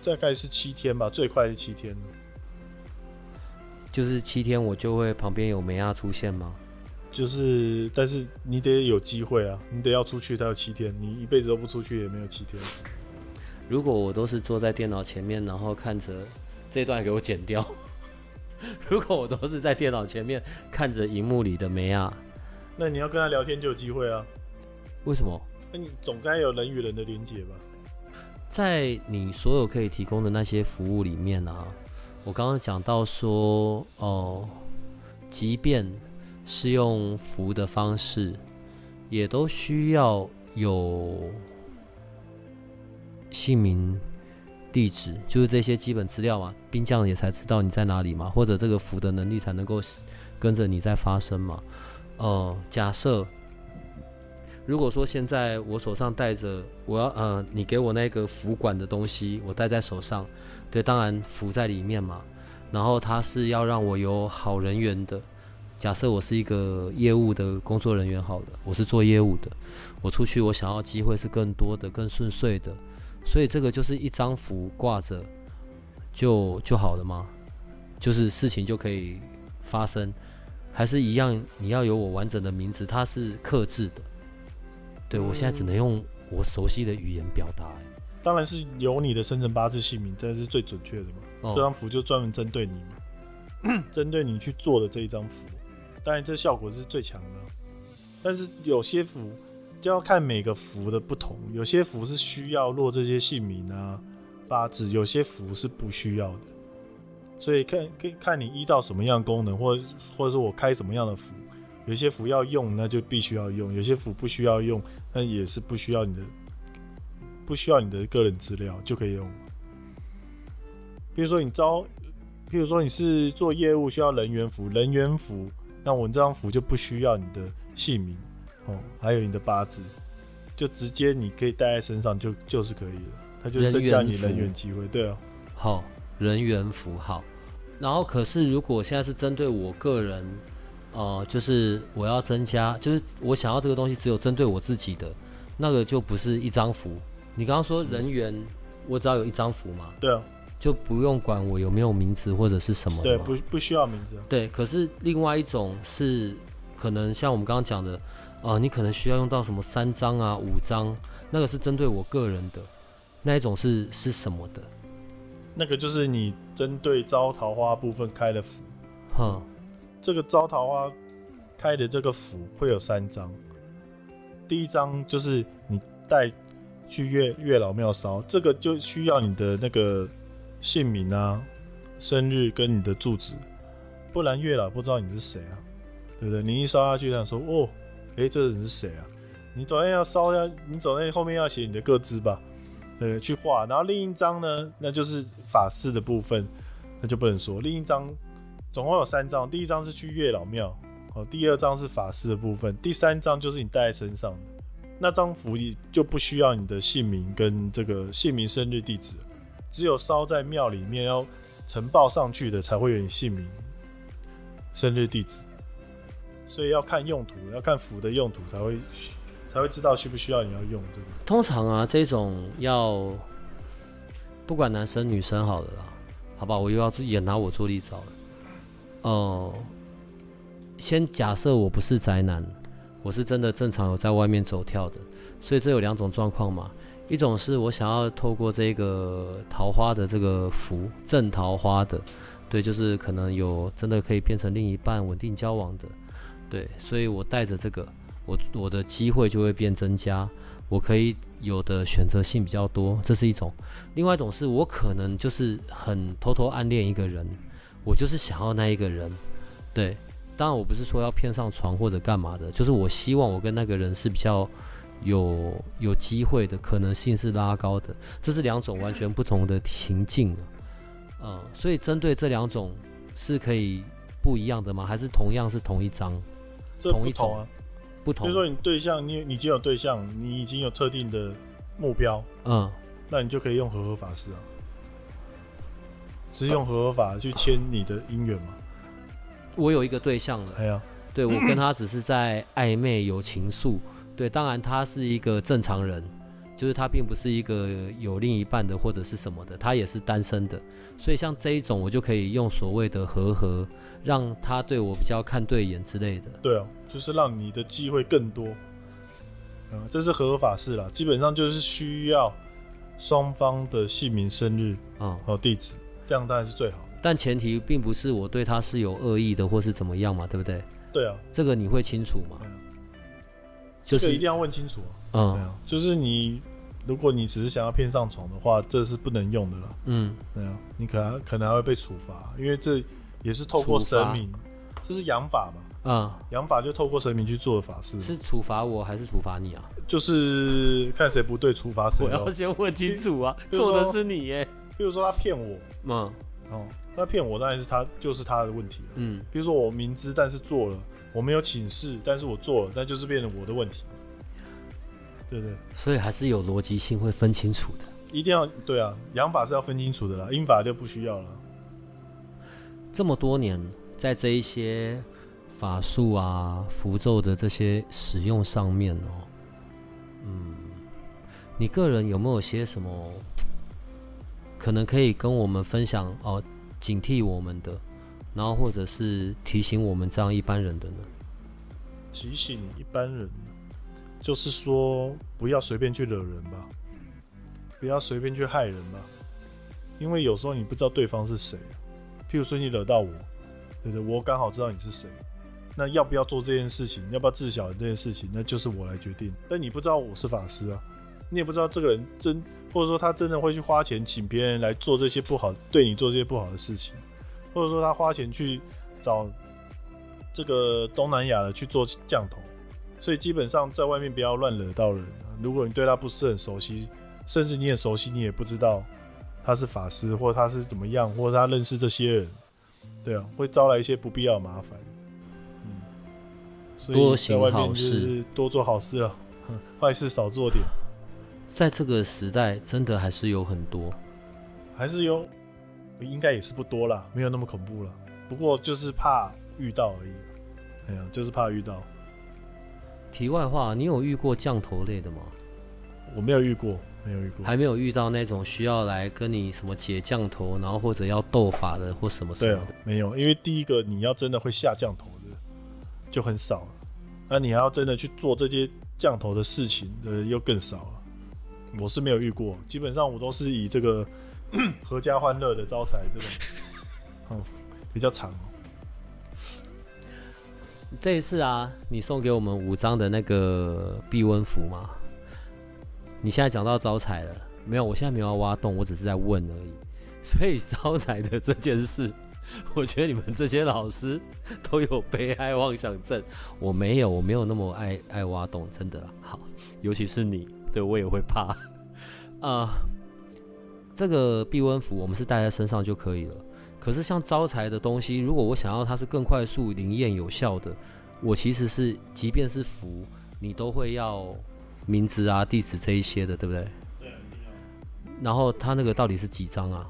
大概是七天吧，最快是七天。就是七天，我就会旁边有梅亚出现吗？就是，但是你得有机会啊，你得要出去，才有七天。你一辈子都不出去，也没有七天。如果我都是坐在电脑前面，然后看着这段给我剪掉。如果我都是在电脑前面看着荧幕里的梅亚，那你要跟他聊天就有机会啊。为什么？那你总该有人与人的连接吧？在你所有可以提供的那些服务里面啊，我刚刚讲到说，哦，即便。是用符的方式，也都需要有姓名、地址，就是这些基本资料嘛。兵将也才知道你在哪里嘛，或者这个符的能力才能够跟着你在发生嘛。呃，假设如果说现在我手上带着我要呃，你给我那个符管的东西，我带在手上，对，当然符在里面嘛。然后他是要让我有好人缘的。假设我是一个业务的工作人员，好了，我是做业务的，我出去我想要机会是更多的、更顺遂的，所以这个就是一张符挂着就就好了吗？就是事情就可以发生，还是一样？你要有我完整的名字，它是克制的。对，我现在只能用我熟悉的语言表达。当然是有你的生辰八字姓名，这是最准确的嘛。哦，这张符就专门针对你嘛，针对你去做的这一张符。当然，这效果是最强的，但是有些符就要看每个符的不同，有些符是需要落这些姓名啊、八字，有些符是不需要的，所以看看看你依照什么样的功能，或或者说我开什么样的符，有些符要用，那就必须要用；有些符不需要用，那也是不需要你的，不需要你的个人资料就可以用。比如说你招，比如说你是做业务需要人员符，人员符。那我这张符就不需要你的姓名哦，还有你的八字，就直接你可以带在身上就就是可以了，它就增加你人员机会，对啊。好，人员符号。然后可是如果现在是针对我个人，呃，就是我要增加，就是我想要这个东西只有针对我自己的，那个就不是一张符。你刚刚说人员，我只要有一张符嘛？对啊。就不用管我有没有名字或者是什么，对，不不需要名字。对，可是另外一种是可能像我们刚刚讲的，呃，你可能需要用到什么三张啊、五张，那个是针对我个人的，那一种是是什么的？那个就是你针对招桃花部分开的符。哼，这个招桃花开的这个符会有三张，第一张就是你带去月月老庙烧，这个就需要你的那个。姓名啊，生日跟你的住址，不然月老不知道你是谁啊，对不对？你一烧下去，他说哦，哎、欸，这人是谁啊？你总要烧下，你总要后面要写你的个资吧，对，去画。然后另一张呢，那就是法事的部分，那就不能说。另一张总共有三张，第一张是去月老庙，哦，第二张是法事的部分，第三张就是你带在身上的那张符，就不需要你的姓名跟这个姓名、生日、地址。只有烧在庙里面要呈报上去的，才会有你姓名、生日、地址，所以要看用途，要看符的用途才会才会知道需不需要你要用这个。通常啊，这种要不管男生女生好了啦，好吧，我又要也拿我做例子了。哦、呃，先假设我不是宅男，我是真的正常有在外面走跳的，所以这有两种状况嘛。一种是我想要透过这个桃花的这个符，正桃花的，对，就是可能有真的可以变成另一半稳定交往的，对，所以我带着这个，我我的机会就会变增加，我可以有的选择性比较多，这是一种。另外一种是我可能就是很偷偷暗恋一个人，我就是想要那一个人，对，当然我不是说要骗上床或者干嘛的，就是我希望我跟那个人是比较。有有机会的可能性是拉高的，这是两种完全不同的情境啊，嗯，所以针对这两种是可以不一样的吗？还是同样是同一张？同啊，同一种不同。比如说你对象，你你已经有对象，你已经有特定的目标，嗯，那你就可以用和合法式啊，是用和合法去签你的姻缘吗？我有一个对象了，哎呀，对，我跟他只是在暧昧有情愫。对，当然他是一个正常人，就是他并不是一个有另一半的或者是什么的，他也是单身的，所以像这一种我就可以用所谓的和合，让他对我比较看对眼之类的。对啊，就是让你的机会更多，嗯，这是合法事啦，基本上就是需要双方的姓名、生日啊和地址，这样当然是最好的。但前提并不是我对他是有恶意的或是怎么样嘛，对不对？对啊，这个你会清楚吗？就是、这个一定要问清楚啊，嗯，对啊，就是你，如果你只是想要骗上床的话，这是不能用的了，嗯，对啊，你可能可能还会被处罚，因为这也是透过神明，这是阳法嘛，嗯，养法就透过神明去做的法事，是处罚我还是处罚你啊？就是看谁不对，处罚谁。我要先问清楚啊，做的是你耶，比如说他骗我，嗯，哦，他骗我当然是他就是他的问题了，嗯，比如说我明知但是做了。我没有请示，但是我做了，那就是变成我的问题，对不对？所以还是有逻辑性，会分清楚的。一定要对啊，阳法是要分清楚的啦，阴法就不需要了。这么多年，在这一些法术啊、符咒的这些使用上面哦，嗯，你个人有没有些什么可能可以跟我们分享哦，警惕我们的？然后，或者是提醒我们这样一般人的呢？提醒一般人，就是说不要随便去惹人吧，不要随便去害人吧，因为有时候你不知道对方是谁。譬如说你惹到我，对不对？我刚好知道你是谁，那要不要做这件事情？要不要治小这件事情？那就是我来决定。但你不知道我是法师啊，你也不知道这个人真，或者说他真的会去花钱请别人来做这些不好，对你做这些不好的事情。或者说他花钱去找这个东南亚的去做降头，所以基本上在外面不要乱惹到人。如果你对他不是很熟悉，甚至你很熟悉，你也不知道他是法师，或者他是怎么样，或者他认识这些人，对啊，会招来一些不必要的麻烦。嗯，所以在外面就是多做好事了，坏事少做点。在这个时代，真的还是有很多，还是有。应该也是不多啦，没有那么恐怖了。不过就是怕遇到而已。哎呀，就是怕遇到。题外话，你有遇过降头类的吗？我没有遇过，没有遇过，还没有遇到那种需要来跟你什么解降头，然后或者要斗法的或什么什么的。对啊，没有，因为第一个你要真的会下降头的就很少了，那你还要真的去做这些降头的事情，呃，又更少了。我是没有遇过，基本上我都是以这个。阖家欢乐的招财这种，嗯，比较长。这一次啊，你送给我们五张的那个避瘟符吗？你现在讲到招财了没有？我现在没有要挖洞，我只是在问而已。所以招财的这件事，我觉得你们这些老师都有被害妄想症。我没有，我没有那么爱爱挖洞，真的。好，尤其是你，对我也会怕。啊、uh,。这个避温符我们是带在身上就可以了。可是像招财的东西，如果我想要它是更快速、灵验、有效的，我其实是即便是符，你都会要名字啊、地址这一些的，对不对？对，一定要。然后它那个到底是几张啊？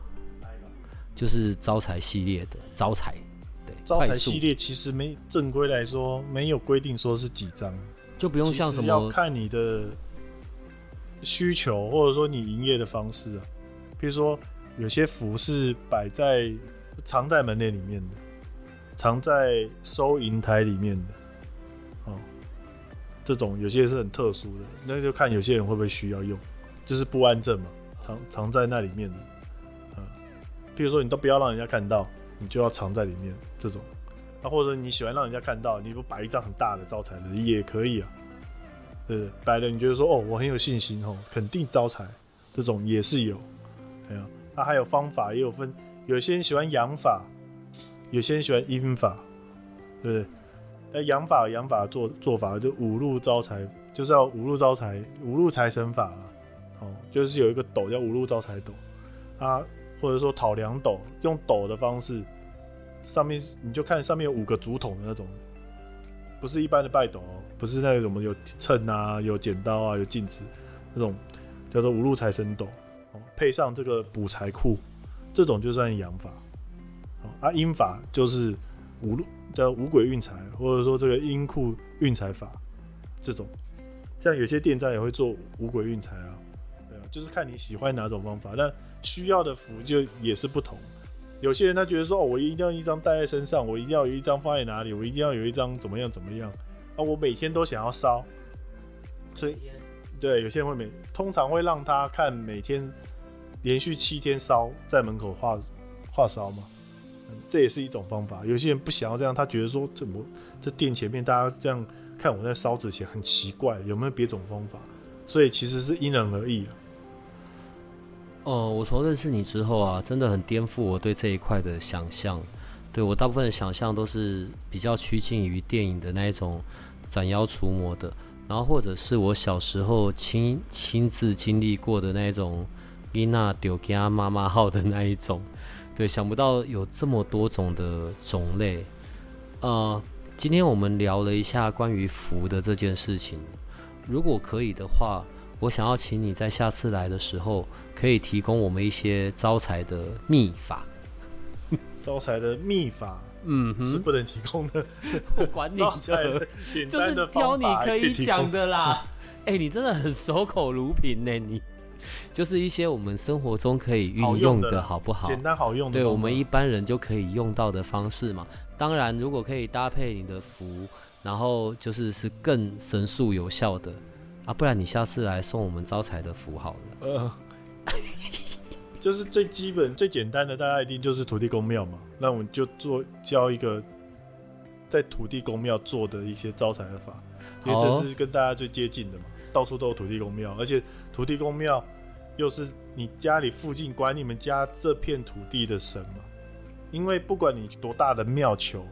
就是招财系列的招财，对。招财系列其实没正规来说没有规定说是几张，就不用像什么要看你的需求，或者说你营业的方式啊。比如说，有些符是摆在藏在门帘里面的，藏在收银台里面的，哦，这种有些是很特殊的，那就看有些人会不会需要用，就是不安正嘛，藏藏在那里面的，嗯，比如说你都不要让人家看到，你就要藏在里面这种，啊，或者你喜欢让人家看到，你不摆一张很大的招财的也可以啊，对不对？摆了你觉得说哦，我很有信心哦，肯定招财，这种也是有，对啊，那还有方法也有分，有些人喜欢阳法，有些人喜欢阴法，对不对？那阳法阳法做做法就五路招财，就是要五路招财，五路财神法啊，哦，就是有一个斗叫五路招财斗啊。或者说讨粮斗，用斗的方式，上面你就看上面有五个竹筒的那种，不是一般的拜斗哦，不是那个什么有秤啊、有剪刀啊、有镜子那种，叫做五路财神斗，配上这个补财库，这种就算阳法。啊，阴法就是五路叫五鬼运财，或者说这个阴库运财法，这种，像有些店家也会做五鬼运财啊，对啊。就是看你喜欢哪种方法，那需要的符就也是不同。有些人他觉得说，哦，我一定要一张带在身上，我一定要有一张放在哪里，我一定要有一张怎么样怎么样啊，我每天都想要烧，所以对有些人会每通常会让他看每天连续七天烧在门口画画烧嘛，这也是一种方法。有些人不想要这样，他觉得说，怎么这店前面大家这样看我在烧纸钱很奇怪，有没有别种方法？所以其实是因人而异。哦，我从认识你之后啊，真的很颠覆我对这一块的想象。对，我大部分的想象都是比较趋近于电影的那一种斩妖除魔的，然后或者是我小时候亲亲自经历过的那一种伊娜丢加妈妈号的那一种。对，想不到有这么多种的种类。呃，今天我们聊了一下关于符的这件事情，如果可以的话。我想要请你在下次来的时候，可以提供我们一些招财的秘法。招财的秘法，嗯哼，是不能提供的。我管你的，就是挑你可以讲的啦。哎、欸，你真的很守口如瓶呢，你就是一些我们生活中可以运用的，好不好？简单好用的，对我们一般人就可以用到的方式嘛。当然，如果可以搭配你的符，然后就是是更神速有效的。啊，不然你下次来送我们招财的符好了。呃，就是最基本、最简单的，大家一定就是土地公庙嘛。那我们就做教一个在土地公庙做的一些招财的法，因为这是跟大家最接近的嘛。到处都有土地公庙，而且土地公庙又是你家里附近管你们家这片土地的神嘛。因为不管你多大的庙求，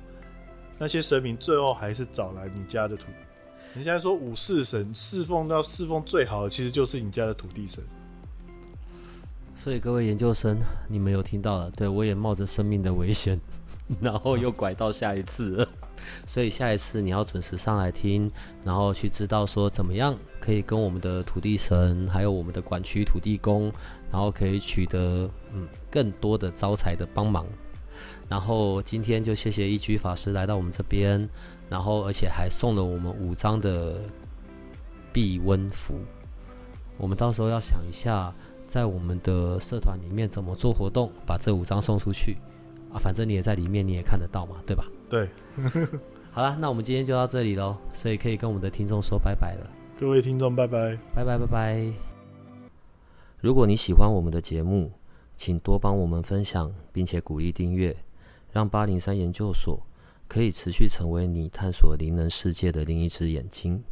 那些神明最后还是找来你家的土地。你现在说五祀神侍奉到侍奉最好的，其实就是你家的土地神。所以各位研究生，你们有听到了？对，我也冒着生命的危险，然后又拐到下一次了。所以下一次你要准时上来听，然后去知道说怎么样可以跟我们的土地神，还有我们的管区土地公，然后可以取得嗯更多的招财的帮忙。然后今天就谢谢一居法师来到我们这边。然后，而且还送了我们五张的避温服。我们到时候要想一下，在我们的社团里面怎么做活动，把这五张送出去啊！反正你也在里面，你也看得到嘛，对吧？对。好了，那我们今天就到这里喽。所以可以跟我们的听众说拜拜了。各位听众，拜拜，拜拜，拜拜。如果你喜欢我们的节目，请多帮我们分享，并且鼓励订阅，让八零三研究所。可以持续成为你探索灵能世界的另一只眼睛。